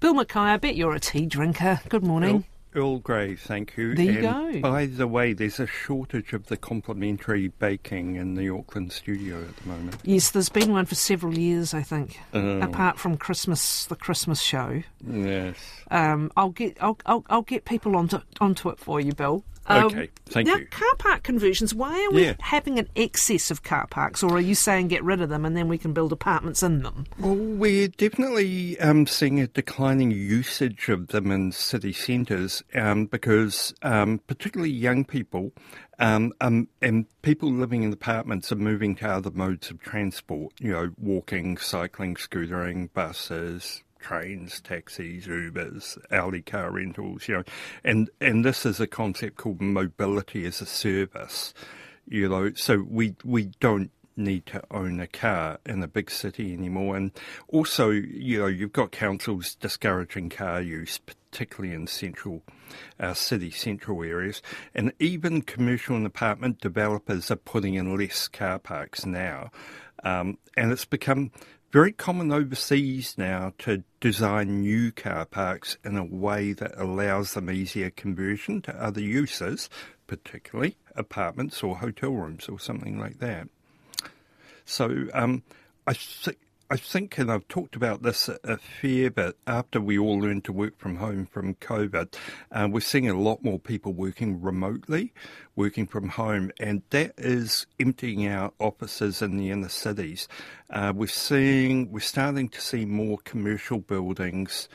Bill McKay, I bet you're a tea drinker. Good morning. Earl Grey, thank you. There you go. By the way, there's a shortage of the complimentary baking in the Auckland studio at the moment. Yes, there's been one for several years, I think. Oh. Apart from Christmas, the Christmas show. Yes. Um, I'll get I'll, I'll I'll get people onto onto it for you, Bill. Um, Okay, thank now, you. car park conversions. Why are we Yeah. having an excess of car parks, or are you saying get rid of them and then we can build apartments in them? Well, we're definitely um, seeing a declining usage of them in city centres um, because, um, particularly young people um, um, and people living in apartments are moving to other modes of transport, you know, walking, cycling, scootering, buses, trains, taxis, Ubers, Audi car rentals, you know, and, and this is a concept called mobility as a service, you know, so we, we don't need to own a car in a big city anymore. And also, you know, you've got councils discouraging car use, particularly in central uh, city central areas. And even commercial and apartment developers are putting in less car parks now. Um, and it's become very common overseas now to design new car parks in a way that allows them easier conversion to other uses, particularly apartments or hotel rooms or something like that. So um, I think. I think, and I've talked about this a, a fair bit, after we all learned to work from home from COVID, uh, we're seeing a lot more people working remotely, working from home, and that is emptying out offices in the inner cities. Uh, we're seeing, we're starting to see more commercial buildings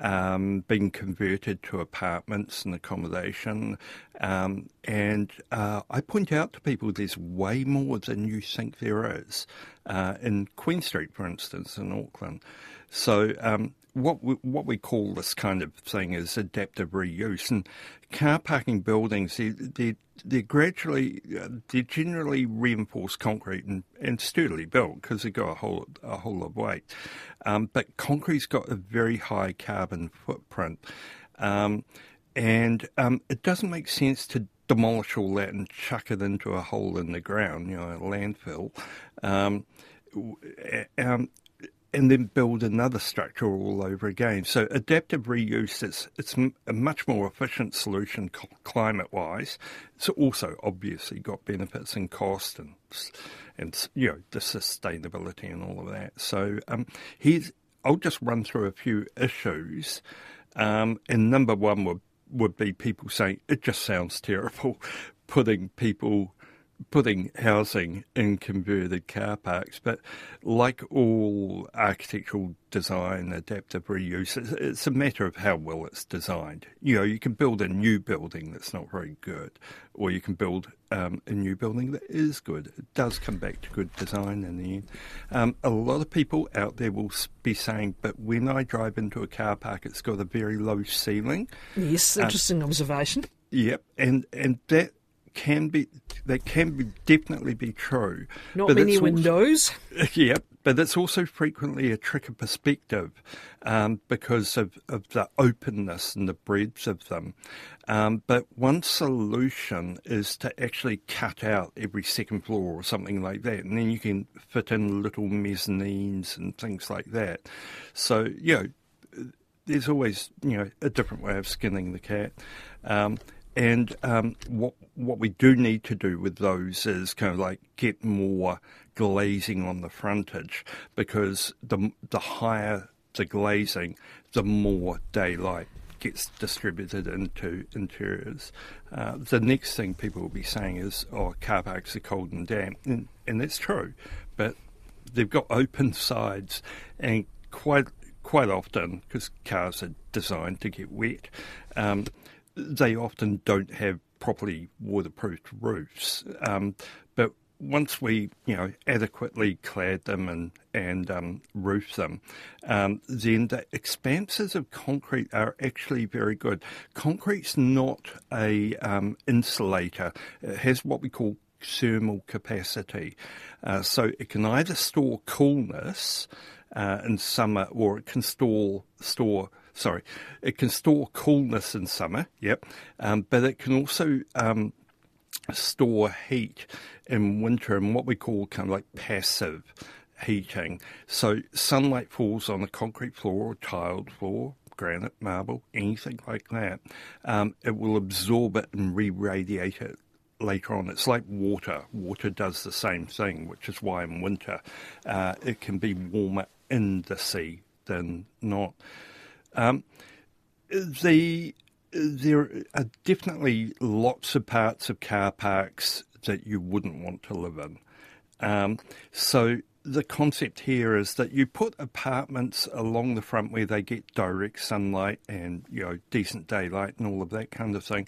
um, being converted to apartments and accommodation. Um, and uh, I point out to people there's way more than you think there is uh, in Queen Street, for instance, in Auckland. So um, what we, what we call this kind of thing is adaptive reuse, and car parking buildings they they they're gradually uh, they're generally reinforced concrete and, and sturdily built because they've got a whole a whole lot of weight. Um, but concrete's got a very high carbon footprint, um, and um, it doesn't make sense to demolish all that and chuck it into a hole in the ground, you know, a landfill. Um, um, and then build another structure all over again. So adaptive reuse is it's a much more efficient solution climate-wise. It's also obviously got benefits in cost and and you know the sustainability and all of that. So um, here's I'll just run through a few issues. Um, and number one would would be people saying it just sounds terrible, putting people putting housing in converted car parks, but like all architectural design, adaptive reuse, it's, it's a matter of how well it's designed. You know, you can build a new building that's not very good, or you can build um, a new building that is good. It does come back to good design in the end. Um, a lot of people out there will be saying, but when I drive into a car park, it's got a very low ceiling. Yes, interesting observation. Yep, and and that can be that can be definitely be true. Not But many also- windows. Yep, but it's also frequently a trick of perspective um, because of, of the openness and the breadth of them. Um, but one solution is to actually cut out every second floor or something like that, and then you can fit in little mezzanines and things like that. So, you know, there's always you know a different way of skinning the cat. Um, and um, what what we do need to do with those is kind of like get more glazing on the frontage because the the higher the glazing, the more daylight gets distributed into interiors. Uh, the next thing people will be saying is, "Oh, car parks are cold and damp," and, and that's true, but they've got open sides and quite quite often because cars are designed to get wet. Um, they often don't have properly waterproofed roofs. Um, but once we, you know, adequately clad them and and um, roof them, um, then the expanses of concrete are actually very good. Concrete's not a um, insulator; it has what we call thermal capacity, uh, so it can either store coolness uh, in summer or it can store store sorry, it can store coolness in summer, yep, um, but it can also um, store heat in winter and what we call kind of like passive heating. So sunlight falls on a concrete floor or tiled floor, granite, marble, anything like that. Um, it will absorb it and re-radiate it later on. It's like water. Water does the same thing, which is why in winter uh, it can be warmer in the sea than not. Um, the there are definitely lots of parts of car parks that you wouldn't want to live in. Um, so the concept here is that you put apartments along the front where they get direct sunlight and you know decent daylight and all of that kind of thing,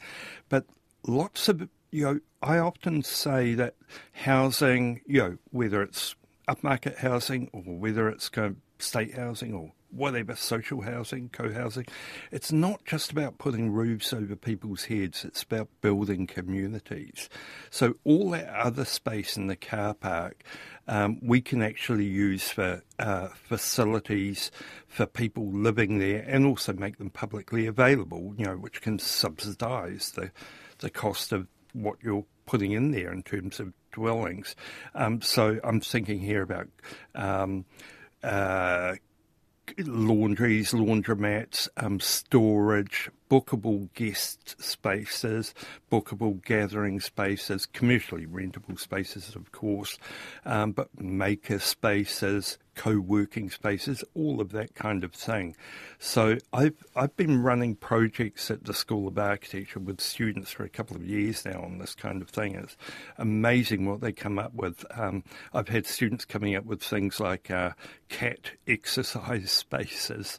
but lots of you know I often say that housing, you know, whether it's upmarket housing or whether it's state housing or whatever, social housing, co housing. It's not just about putting roofs over people's heads, it's about building communities. So, all that other space in the car park um, we can actually use for uh, facilities for people living there and also make them publicly available, you know, which can subsidise the, the cost of what you're putting in there in terms of dwellings. Um, so, I'm thinking here about. Um, uh, laundries, laundromats, um, storage, bookable guest spaces, bookable gathering spaces, commercially rentable spaces, of course, um, but maker spaces, co-working spaces, all of that kind of thing. So I've I've been running projects at the School of Architecture with students for a couple of years now on this kind of thing. It's amazing what they come up with. Um, I've had students coming up with things like uh, cat exercise spaces,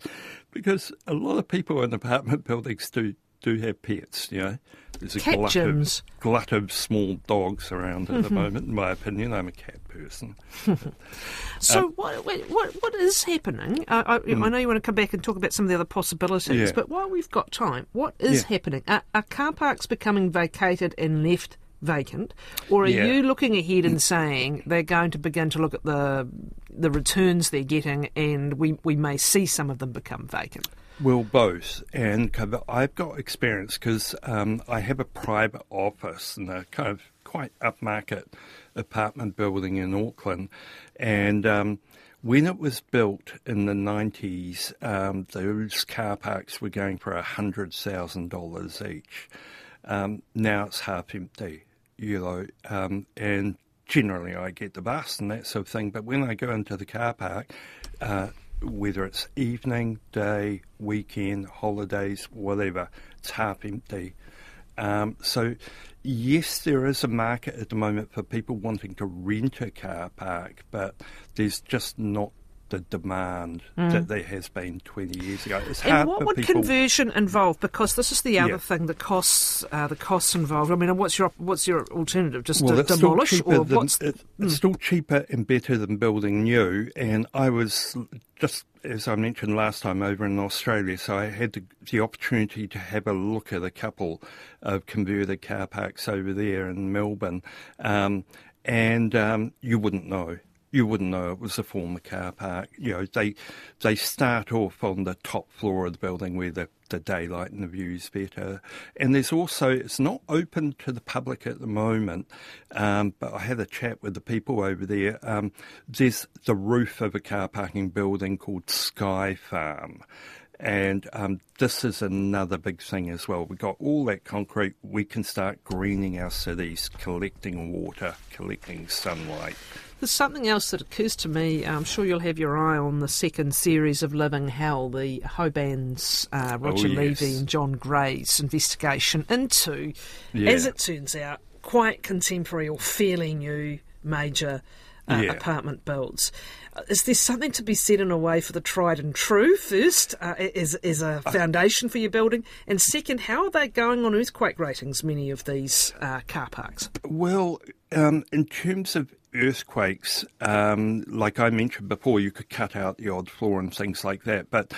because a lot of people in apartment buildings do do have pets, you know. There's a glut of, glut of small dogs around at the mm-hmm. moment, in my opinion. I'm a cat person. so, um, what, what, what is happening? Uh, I, mm. I, know you want to come back and talk about some of the other possibilities, yeah. but while we've got time, what is yeah. happening? Are, are car parks becoming vacated and left vacant, or are yeah. you looking ahead and saying they're going to begin to look at the the returns they're getting, and we we may see some of them become vacant? Well, both, and I've got experience because um, I have a private office in a kind of quite upmarket apartment building in Auckland, and. Um, when it was built in the 90s, um, those car parks were going for $100,000 each. Um, now it's half empty you know, um, and generally I get the bus and that sort of thing. But when I go into the car park, uh, whether it's evening, day, weekend, holidays, whatever, it's half empty. Um, so, yes, there is a market at the moment for people wanting to rent a car park, but there's just not the demand mm. that there has been 20 years ago. It's and what would people... conversion involve? Because this is the other yeah. thing, the costs, uh, the costs involved. I mean, what's your what's your alternative? Just well, to demolish, or than, what's it, mm. it's still cheaper and better than building new. And I was just as I mentioned last time over in Australia, so I had the, the opportunity to have a look at a couple of converted car parks over there in Melbourne, um, and um, you wouldn't know you wouldn't know it was a former car park. You know, they they start off on the top floor of the building where the, the daylight and the view is better. And there's also it's not open to the public at the moment, um, but I had a chat with the people over there. Um, there's the roof of a car parking building called Sky Farm. And um, this is another big thing as well. We've got all that concrete. We can start greening our cities, collecting water, collecting sunlight. There's something else that occurs to me. I'm sure you'll have your eye on the second series of Living Hell, the Hoban's uh, Roger oh, yes. Levy and John Gray's investigation into, yeah. as it turns out, quite contemporary or fairly new major uh, yeah. apartment builds. Is there something to be said in a way for the tried and true first, uh, as, as a foundation for your building? And second, how are they going on earthquake ratings, many of these uh, car parks? Well, um, in terms of earthquakes, um, like I mentioned before, you could cut out the odd floor and things like that. But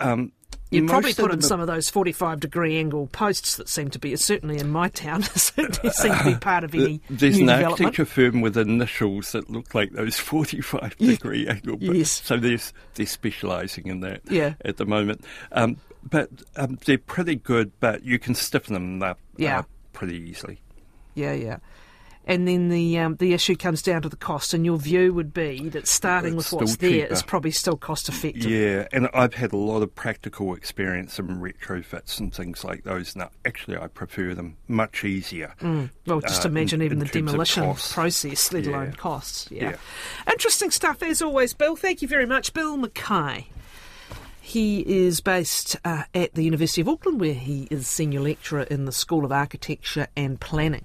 um, You'd probably put in some of those 45 degree angle posts that seem to be, certainly in my town, seem to be part of any There's an architecture firm with initials that look like those 45 degree angle Yes. So they're, they're specialising in that yeah. at the moment. Um, but um, they're pretty good, but you can stiffen them up yeah. Uh, pretty easily. Yeah, yeah. And then the um, the issue comes down to the cost. And your view would be that starting It's with what's there is probably still cost effective. Yeah, and I've had a lot of practical experience in retrofits and things like those. Now, actually, I prefer them much easier. Well, just uh, imagine in- even in the demolition process, let alone Yeah. costs. Yeah. Yeah. Interesting stuff as always, Bill. Thank you very much. Bill McKay. He is based uh, at the University of Auckland, where he is senior lecturer in the School of Architecture and Planning.